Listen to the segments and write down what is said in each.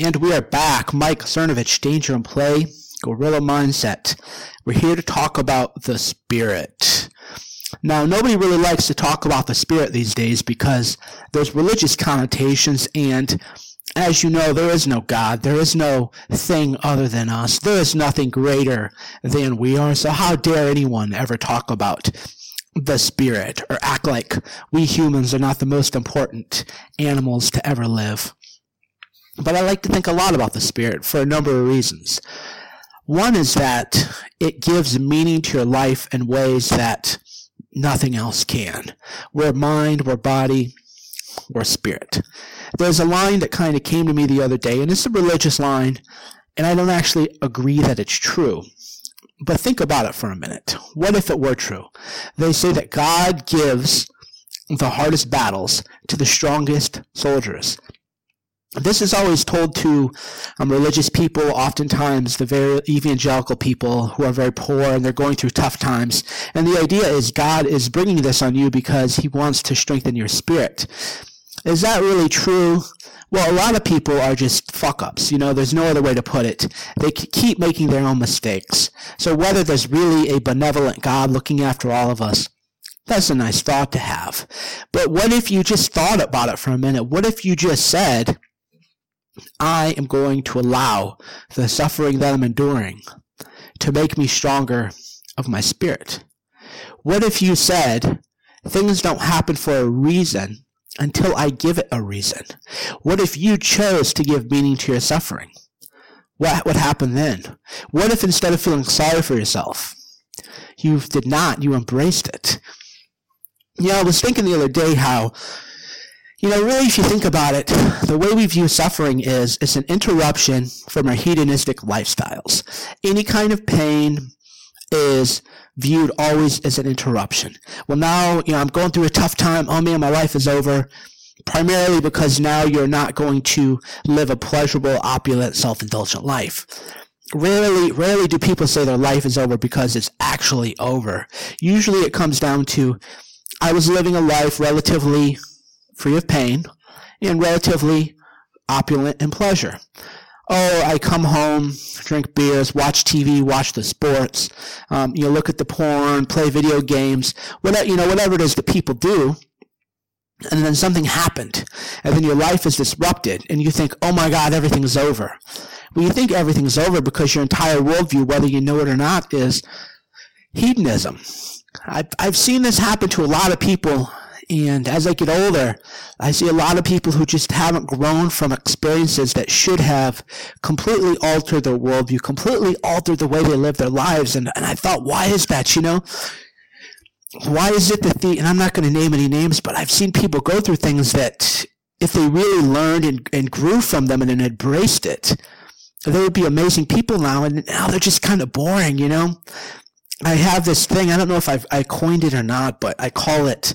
And we are back. Mike Cernovich, Danger and Play, Gorilla Mindset. We're here to talk about the spirit. Now, nobody really likes to talk about the spirit these days because there's religious connotations and as you know, there is no God. There is no thing other than us. There is nothing greater than we are. So how dare anyone ever talk about the spirit or act like we humans are not the most important animals to ever live? But I like to think a lot about the Spirit for a number of reasons. One is that it gives meaning to your life in ways that nothing else can. We're mind, we're body, we're spirit. There's a line that kind of came to me the other day, and it's a religious line, and I don't actually agree that it's true. But think about it for a minute. What if it were true? They say that God gives the hardest battles to the strongest soldiers this is always told to um, religious people, oftentimes the very evangelical people who are very poor and they're going through tough times. And the idea is God is bringing this on you because he wants to strengthen your spirit. Is that really true? Well, a lot of people are just fuck ups. You know, there's no other way to put it. They keep making their own mistakes. So whether there's really a benevolent God looking after all of us, that's a nice thought to have. But what if you just thought about it for a minute? What if you just said, I am going to allow the suffering that I'm enduring to make me stronger of my spirit. What if you said, things don't happen for a reason until I give it a reason? What if you chose to give meaning to your suffering? What would happen then? What if instead of feeling sorry for yourself, you did not, you embraced it? You know, I was thinking the other day how you know, really, if you think about it, the way we view suffering is it's an interruption from our hedonistic lifestyles. Any kind of pain is viewed always as an interruption. Well, now, you know, I'm going through a tough time. Oh man, my life is over. Primarily because now you're not going to live a pleasurable, opulent, self-indulgent life. Rarely, rarely do people say their life is over because it's actually over. Usually it comes down to, I was living a life relatively free of pain, and relatively opulent in pleasure. Oh, I come home, drink beers, watch TV, watch the sports, um, you know, look at the porn, play video games, whatever, you know, whatever it is that people do. And then something happened, and then your life is disrupted, and you think, oh my God, everything's over. Well, you think everything's over because your entire worldview, whether you know it or not, is hedonism. I've, I've seen this happen to a lot of people and as I get older, I see a lot of people who just haven't grown from experiences that should have completely altered their worldview, completely altered the way they live their lives. And, and I thought, why is that? You know, why is it that the, and I'm not going to name any names, but I've seen people go through things that if they really learned and, and grew from them and, and embraced it, they would be amazing people now. And now they're just kind of boring, you know? I have this thing, I don't know if I've, I coined it or not, but I call it,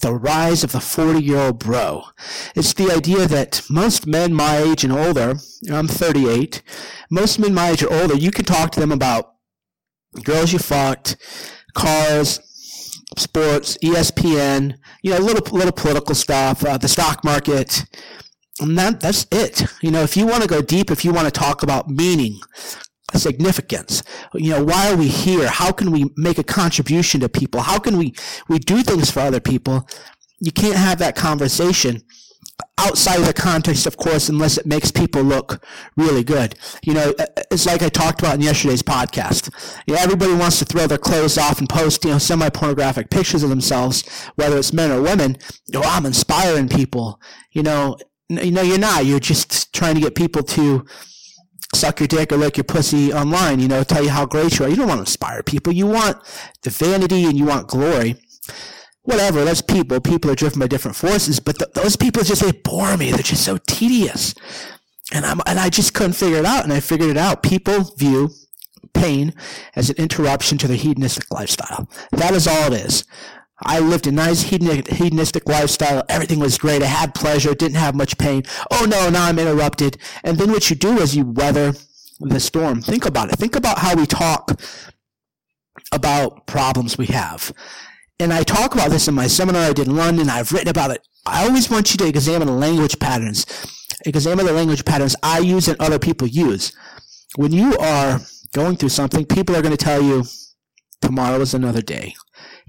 the rise of the 40 year old bro. It's the idea that most men my age and older, I'm 38, most men my age or older, you can talk to them about girls you fucked, cars, sports, ESPN, you know, little, little political stuff, uh, the stock market. And that, that's it. You know, if you want to go deep, if you want to talk about meaning, significance. You know, why are we here? How can we make a contribution to people? How can we, we do things for other people? You can't have that conversation outside of the context, of course, unless it makes people look really good. You know, uh, uh, it's like I talked about in yesterday's podcast. You know, everybody wants to throw their clothes off and post, you know, semi-pornographic pictures of themselves, whether it's men or women. You know, I'm inspiring people. You know, you know, you're not. You're just trying to get people to suck your dick or lick your pussy online, you know, tell you how great you are. You don't want to inspire people. You want the vanity and you want glory. Whatever, that's people. People are driven by different forces, but th- those people just, they bore me. They're just so tedious. And I'm, and I just couldn't figure it out. And I figured it out. People view pain as an interruption to their hedonistic lifestyle. That is all it is. I lived a nice hedonistic lifestyle. Everything was great. I had pleasure. Didn't have much pain. Oh no, now I'm interrupted. And then what you do is you weather the storm. Think about it. Think about how we talk about problems we have. and I talk about this in my seminar I did in London. I've written about it. I always want you to examine the language patterns. Examine the language patterns I use and other people use. When you are going through something, people are going to tell you, tomorrow is another day.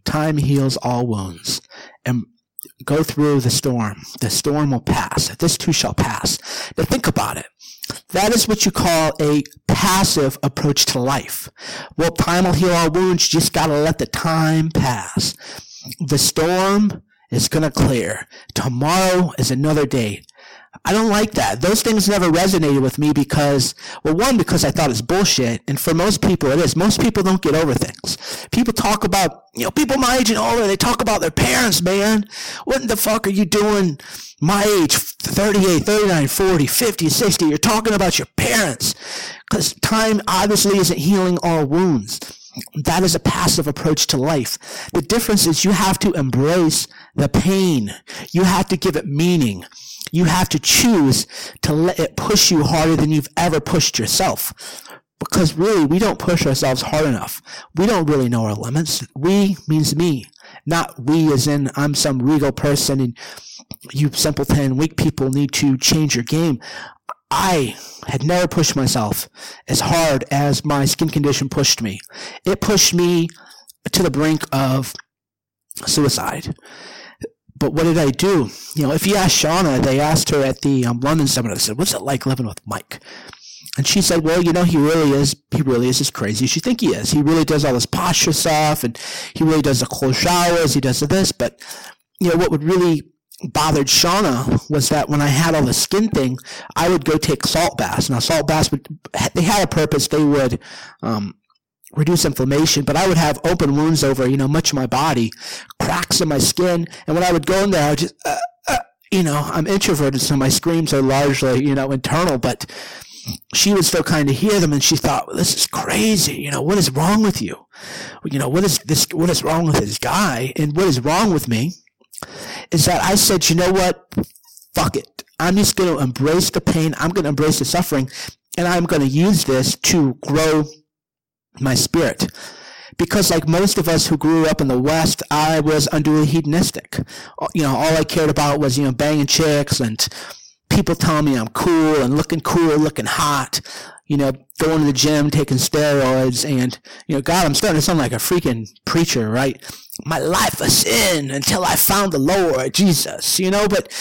Time heals all wounds. And go through the storm. The storm will pass. This too shall pass. Now think about it. That is what you call a passive approach to life. Well, time will heal our wounds. You just gotta let the time pass. The storm is gonna clear. Tomorrow is another day. I don't like that. Those things never resonated with me because, well, one, because I thought it's bullshit. And for most people, it is. Most people don't get over things. People talk about, you know, people my age and older, they talk about their parents, man. What in the fuck are you doing my age, 38, 39, 40, 50, 60? You're talking about your parents. Because time obviously isn't healing all wounds. That is a passive approach to life. The difference is you have to embrace the pain. You have to give it meaning. You have to choose to let it push you harder than you've ever pushed yourself. Because really, we don't push ourselves hard enough. We don't really know our limits. We means me, not we as in I'm some regal person and you simpleton weak people need to change your game. I had never pushed myself as hard as my skin condition pushed me. It pushed me to the brink of suicide. But what did I do? You know, if you ask Shauna, they asked her at the um, London seminar, they said, what's it like living with Mike? And she said, well, you know, he really is, he really is as crazy as you think he is. He really does all this posture stuff and he really does the cold showers. He does this. But, you know, what would really bothered Shauna was that when I had all the skin thing, I would go take salt baths. Now, salt baths would, they had a purpose. They would, um, reduce inflammation, but I would have open wounds over, you know, much of my body, cracks in my skin. And when I would go in there, I would just, uh, uh, you know, I'm introverted, so my screams are largely, you know, internal, but she would still kind of hear them and she thought, this is crazy. You know, what is wrong with you? You know, what is this, what is wrong with this guy? And what is wrong with me is that I said, you know what? Fuck it. I'm just going to embrace the pain. I'm going to embrace the suffering and I'm going to use this to grow my spirit. Because like most of us who grew up in the West, I was unduly hedonistic. Uh, you know, all I cared about was, you know, banging chicks and people telling me I'm cool and looking cool, looking hot, you know, going to the gym, taking steroids, and, you know, God, I'm starting to sound like a freaking preacher, right? My life was sin until I found the Lord, Jesus, you know, but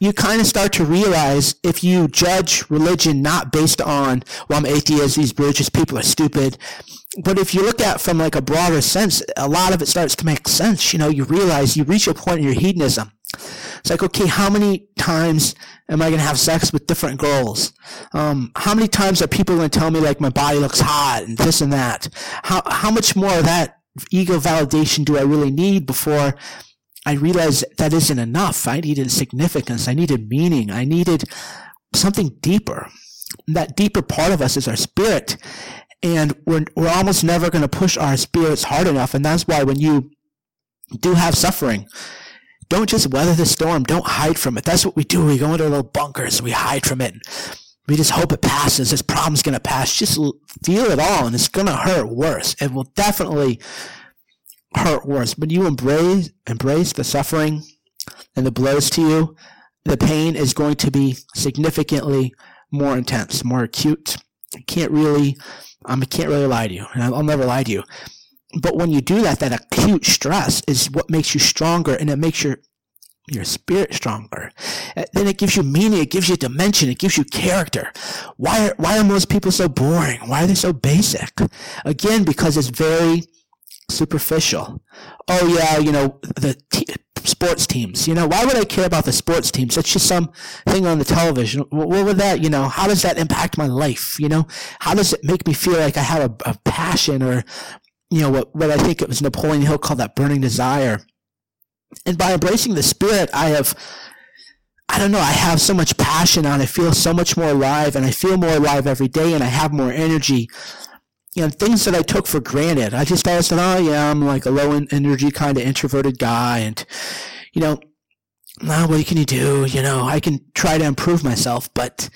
you kind of start to realize if you judge religion not based on, well, I'm atheist, these religious people are stupid. But if you look at from like a broader sense, a lot of it starts to make sense. You know, you realize you reach a point in your hedonism. It's like, okay, how many times am I going to have sex with different girls? Um, how many times are people going to tell me like my body looks hot and this and that? How, how much more of that ego validation do I really need before I realized that isn't enough. I needed significance. I needed meaning. I needed something deeper. That deeper part of us is our spirit. And we're, we're almost never going to push our spirits hard enough. And that's why when you do have suffering, don't just weather the storm. Don't hide from it. That's what we do. We go into little bunkers we hide from it. We just hope it passes. This problem's going to pass. Just feel it all and it's going to hurt worse. It will definitely hurt worse. But you embrace embrace the suffering and the blows to you, the pain is going to be significantly more intense, more acute. I can't really, um, I can't really lie to you, and I'll never lie to you. But when you do that, that acute stress is what makes you stronger, and it makes your your spirit stronger. Uh, then it gives you meaning, it gives you dimension, it gives you character. Why are, why are most people so boring? Why are they so basic? Again, because it's very superficial. Oh yeah, you know the t- sports teams. You know why would I care about the sports teams? It's just some thing on the television. What, what would that? You know how does that impact my life? You know how does it make me feel like I have a, a passion or you know what what I think it was Napoleon Hill called that burning desire. And by embracing the spirit, I have I don't know, I have so much passion on. I feel so much more alive and I feel more alive every day and I have more energy you know, things that I took for granted. I just always thought, oh yeah, I'm like a low energy kind of introverted guy, and you know, now what can you do? You know, I can try to improve myself, but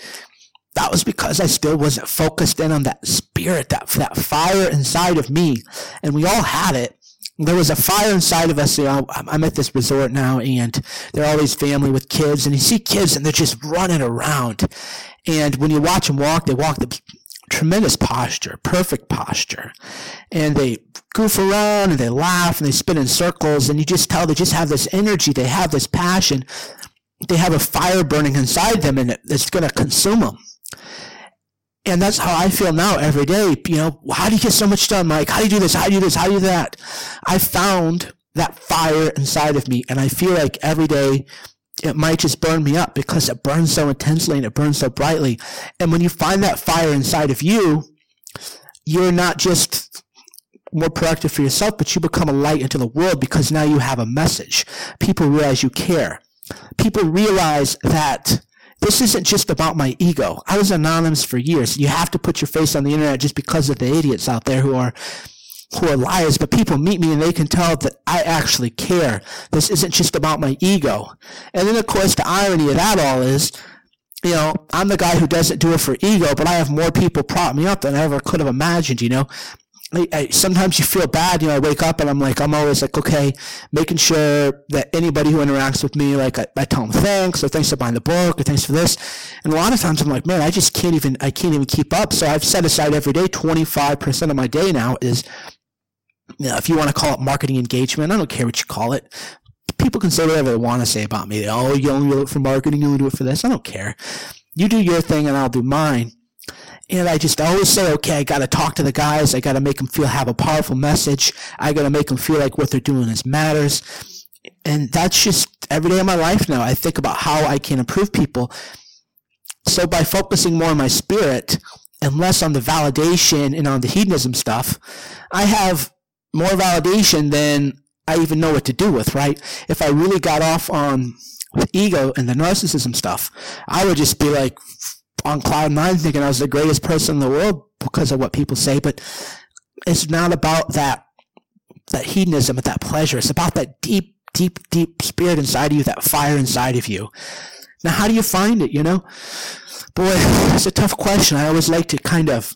that was because I still wasn't focused in on that spirit, that that fire inside of me, and we all had it. There was a fire inside of us. You know, I'm at this resort now, and there are all these family with kids, and you see kids, and they're just running around. And when you watch them walk, they walk the tremendous posture, perfect posture, and they goof around and they laugh and they spin in circles, and you just tell they just have this energy, they have this passion, they have a fire burning inside them, and it's going to consume them. And that's how I feel now every day. You know, how do you get so much done, Mike? How do you do this? How do you do this? How do you do that? I found that fire inside of me, and I feel like every day it might just burn me up because it burns so intensely and it burns so brightly. And when you find that fire inside of you, you're not just more productive for yourself, but you become a light into the world because now you have a message. People realize you care. People realize that this isn't just about my ego. I was anonymous for years. You have to put your face on the internet just because of the idiots out there who are who are liars, but people meet me and they can tell that I actually care. This isn't just about my ego. And then of course the irony of that all is, you know, I'm the guy who doesn't do it for ego, but I have more people prop me up than I ever could have imagined, you know. I, sometimes you feel bad, you know, I wake up and I'm like, I'm always like, okay, making sure that anybody who interacts with me, like, I, I tell them thanks, or thanks for buying the book, or thanks for this. And a lot of times I'm like, man, I just can't even, I can't even keep up. So I've set aside every day, 25% of my day now is, you know, if you want to call it marketing engagement, I don't care what you call it. People can say whatever they want to say about me. Oh, you only do it for marketing, you only do it for this. I don't care. You do your thing and I'll do mine. And I just always say, okay, I got to talk to the guys. I got to make them feel have a powerful message. I got to make them feel like what they're doing is matters. And that's just every day of my life now. I think about how I can improve people. So by focusing more on my spirit and less on the validation and on the hedonism stuff, I have more validation than I even know what to do with, right? If I really got off on ego and the narcissism stuff, I would just be like, on cloud nine thinking I was the greatest person in the world because of what people say, but it's not about that that hedonism, that pleasure. It's about that deep, deep, deep spirit inside of you, that fire inside of you. Now, how do you find it? You know, boy, it's a tough question. I always like to kind of,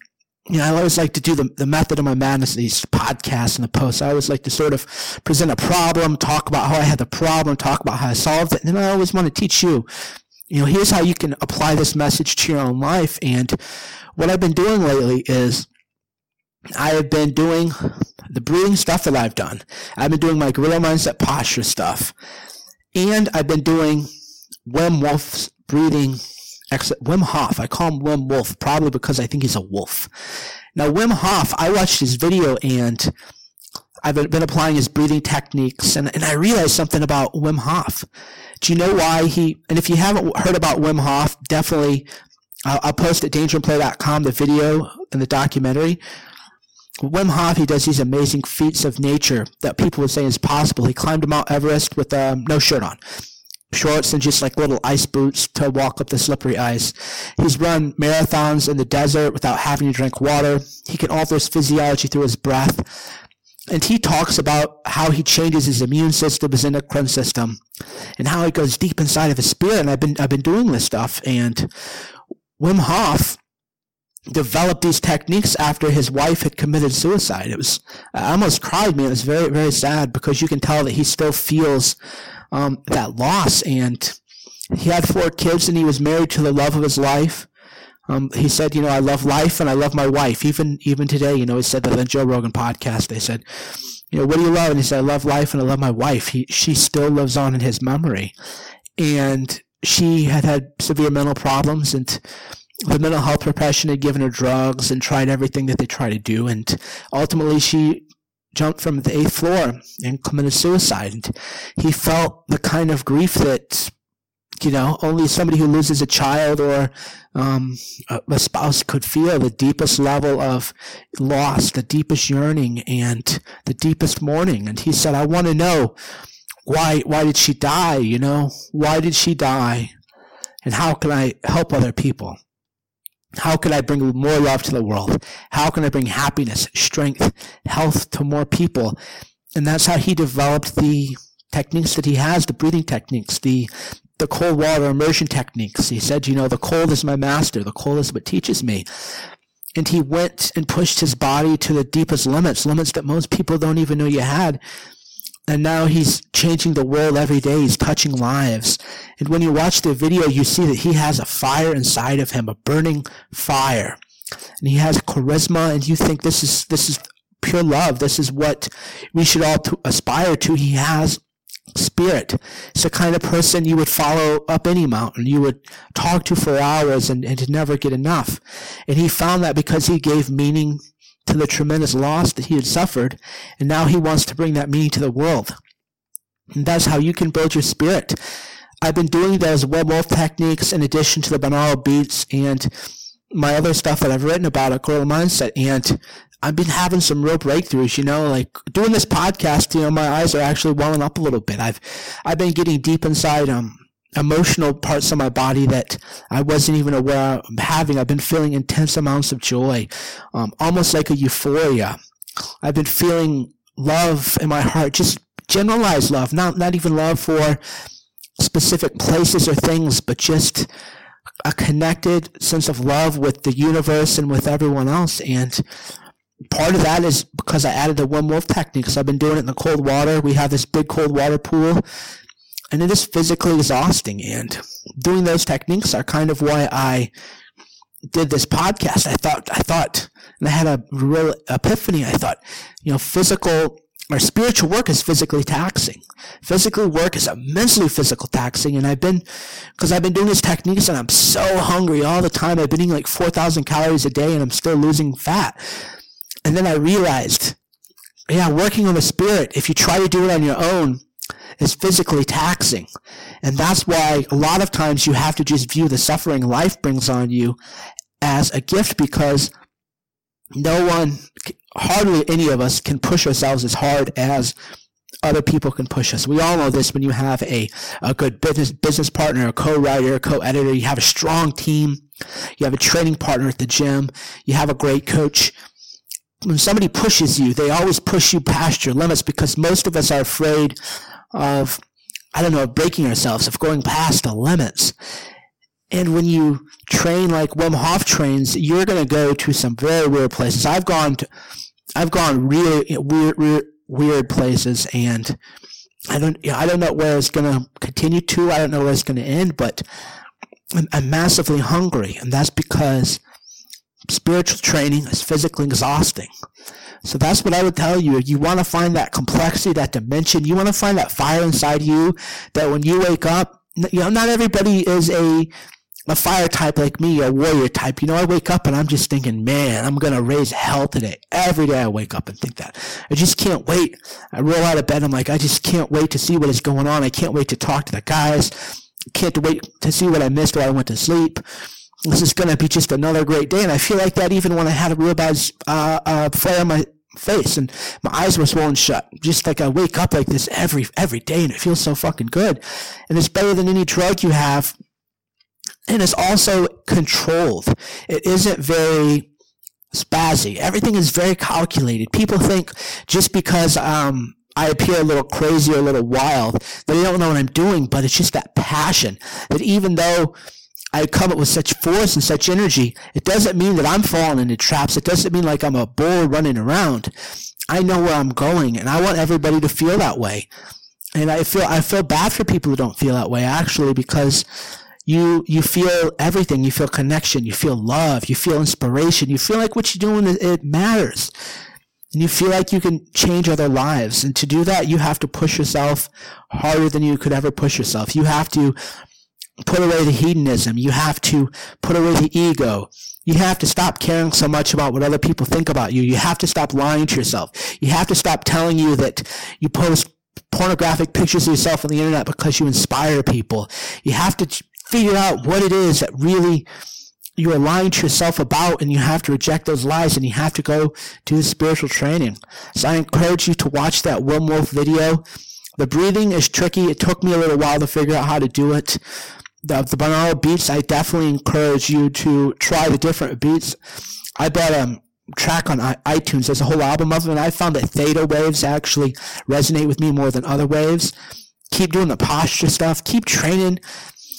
you know, I always like to do the, the method of my madness, these podcasts and the posts. I always like to sort of present a problem, talk about how I had the problem, talk about how I solved it. And then I always want to teach you you know, here's how you can apply this message to your own life. And what I've been doing lately is I have been doing the breathing stuff that I've done. I've been doing my gorilla mindset posture stuff. And I've been doing Wim Wolf's breathing, Wim Hof. I call him Wim Wolf probably because I think he's a wolf. Now, Wim Hof, I watched his video and I've been applying his breathing techniques and, and I realized something about Wim Hof. Do you know why he, and if you haven't heard about Wim Hof, definitely, I'll, I'll post at dangerandplay.com the video and the documentary. Wim Hof, he does these amazing feats of nature that people would say is possible. He climbed Mount Everest with um, no shirt on, shorts and just like little ice boots to walk up the slippery ice. He's run marathons in the desert without having to drink water. He can alter his physiology through his breath and he talks about how he changes his immune system, his endocrine system, and how it goes deep inside of his spirit. And I've been I've been doing this stuff, and Wim Hof developed these techniques after his wife had committed suicide. It was I almost cried, man. It was very very sad because you can tell that he still feels um, that loss, and he had four kids, and he was married to the love of his life. Um, he said, you know, I love life and I love my wife. Even even today, you know, he said that on the Joe Rogan podcast. They said, you know, what do you love? And he said, I love life and I love my wife. He she still lives on in his memory, and she had had severe mental problems and the mental health profession had given her drugs and tried everything that they try to do and ultimately she jumped from the eighth floor and committed suicide and he felt the kind of grief that you know, only somebody who loses a child or um, a, spouse could feel the deepest level of loss, the deepest yearning, and the deepest mourning. And he said, "I want to know why. Why did she die? You know, why did she die? And how can I help other people?" How can I bring more love to the world? How can I bring happiness, strength, health to more people? And that's how he developed the techniques that he has, the breathing techniques, the the cold water immersion techniques. He said, you know, the cold is my master. The cold is what teaches me. and he went and pushed his body to the deepest limits, limits that most people don't even know you had. And now he's changing the world every day. He's touching lives. And when you watch the video, you see that he has a fire inside of him, a burning fire. And he has charisma, and you think this is, this is pure love. This is what we should all aspire to. He has spirit. It's the kind of person you would follow up any mountain. You would talk to for hours and, and never get enough. And he found that because he gave meaning to the tremendous loss that he had suffered, and now he wants to bring that meaning to the world. And that's how you can build your spirit. I've been doing those Wim Wolf techniques in addition to the binaural beats and my other stuff that I've written about a Gorilla Mindset, and I've been having some real breakthroughs, you know, like doing this podcast, you know, my eyes are actually welling up a little bit. I've, I've been getting deep inside, um, emotional parts of my body that I wasn't even aware of having. I've been feeling intense amounts of joy, um, almost like a euphoria. I've been feeling love in my heart, just generalized love, not, not even love for specific places or things, but just a connected sense of love with the universe and with everyone else. And part of that is because I added the one Wolf techniques. I've been doing it in the cold water. We have this big cold water pool, and it is physically exhausting. And doing those techniques are kind of why I did this podcast. I thought, I thought, and I had a real epiphany. I thought, you know, physical or spiritual work is physically taxing. Physical work is immensely physical taxing. And I've been, because I've been doing these techniques and I'm so hungry all the time. I've been eating like 4,000 calories a day and I'm still losing fat. And then I realized, yeah, working on the spirit, if you try to do it on your own, is physically taxing. And that's why a lot of times you have to just view the suffering life brings on you as a gift because no one, hardly any of us can push ourselves as hard as other people can push us. We all know this when you have a, a good business, business partner, a co-writer, a co-editor, you have a strong team, you have a training partner at the gym, you have a great coach, when somebody pushes you, they always push you past your limits because most of us are afraid of, I don't know, of breaking ourselves, of going past the limits. And when you train like Wim Hof trains, you're going to go to some very weird places. I've gone to, I've gone really weird, weird, weird places and I don't, I don't know where it's going to continue to. I don't know where it's going to end, but I'm, I'm massively hungry. And that's because spiritual training is physically exhausting. So that's what I would tell you. You want to find that complexity, that dimension. You want to find that fire inside you that when you wake up, you know, not everybody is a, a fire type like me, a warrior type. You know, I wake up and I'm just thinking, man, I'm going to raise hell today. Every day I wake up and think that. I just can't wait. I roll out of bed. I'm like, I just can't wait to see what is going on. I can't wait to talk to the guys. Can't wait to see what I missed while I went to sleep this is going to be just another great day. And I feel like that even when I had a real bad uh, uh, flare on my face and my eyes were swollen shut. Just like I wake up like this every every day, and it feels so fucking good. And it's better than any drug you have. And it's also controlled. It isn't very spazzy. Everything is very calculated. People think just because um, I appear a little crazy or a little wild that they don't know what I'm doing, but it's just that passion that even though I come up with such force and such energy, it doesn't mean that I'm falling into traps. It doesn't mean like I'm a bull running around. I know where I'm going, and I want everybody to feel that way. And I feel I feel bad for people who don't feel that way actually because you you feel everything. You feel connection. You feel love. You feel inspiration. You feel like what you're doing it matters. And you feel like you can change other lives. And to do that, you have to push yourself harder than you could ever push yourself. You have to put away the hedonism. You have to put away the ego. You have to stop caring so much about what other people think about you. You have to stop lying to yourself. You have to stop telling you that you post pornographic pictures of yourself on the internet because you inspire people. You have to figure out what it is that really you're lying to yourself about and you have to reject those lies and you have to go do spiritual training. So I encourage you to watch that Wim Wolf video. The breathing is tricky. It took me a little while to figure out how to do it the, the binaural beats, I definitely encourage you to try the different beats. I bought a track on iTunes. There's a whole album of them, and I found that theta waves actually resonate with me more than other waves. Keep doing the posture stuff. Keep training.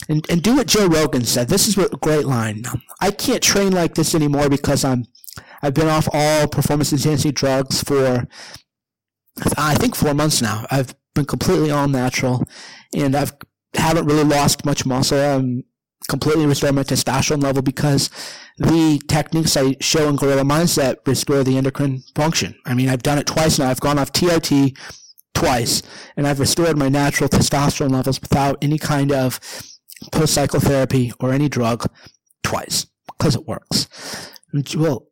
And, and do what Joe Rogan said. This is a great line. I can't train like this anymore because I'm I've been off all performance enhancing drugs for, I think, four months now. I've been completely all natural, and I've haven't really lost much muscle. I'm completely restored my testosterone level because the techniques I show in Gorilla Mindset restore the endocrine function. I mean, I've done it twice now. I've gone off TRT twice, and I've restored my natural testosterone levels without any kind of post cycle therapy or any drug twice because it works. Well,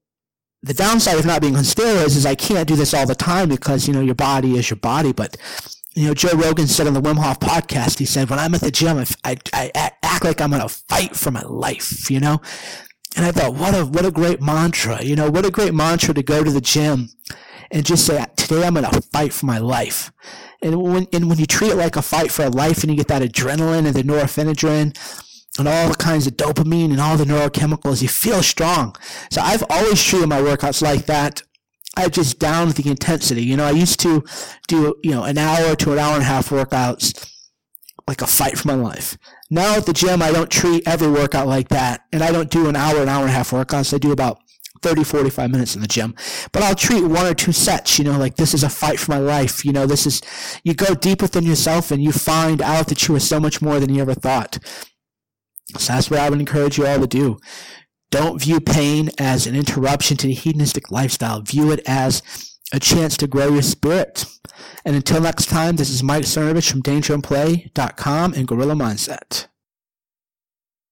the downside of not being on steroids is I can't do this all the time because, you know, your body is your body. But, you know, Joe Rogan said on the Wim Hof podcast, he said, when I'm at the gym, I, I, I act like I'm going to fight for my life, you know? And I thought, what a, what a great mantra, you know, what a great mantra to go to the gym and just say, today I'm going to fight for my life. And when, and when you treat it like a fight for a life and you get that adrenaline and the norepinephrine, and all the kinds of dopamine and all the neurochemicals, you feel strong. So I've always treated my workouts like that. I've just downed the intensity. You know, I used to do, you know, an hour to an hour and a half workouts like a fight for my life. Now at the gym, I don't treat every workout like that. And I don't do an hour, an hour and a half workouts. I do about 30, 45 minutes in the gym. But I'll treat one or two sets, you know, like this is a fight for my life. You know, this is, you go deep within yourself and you find out that you are so much more than you ever thought. So that's what I would encourage you all to do. Don't view pain as an interruption to the hedonistic lifestyle. View it as a chance to grow your spirit. And until next time, this is Mike Cernovich from DangerAndPlay.com and Gorilla Mindset.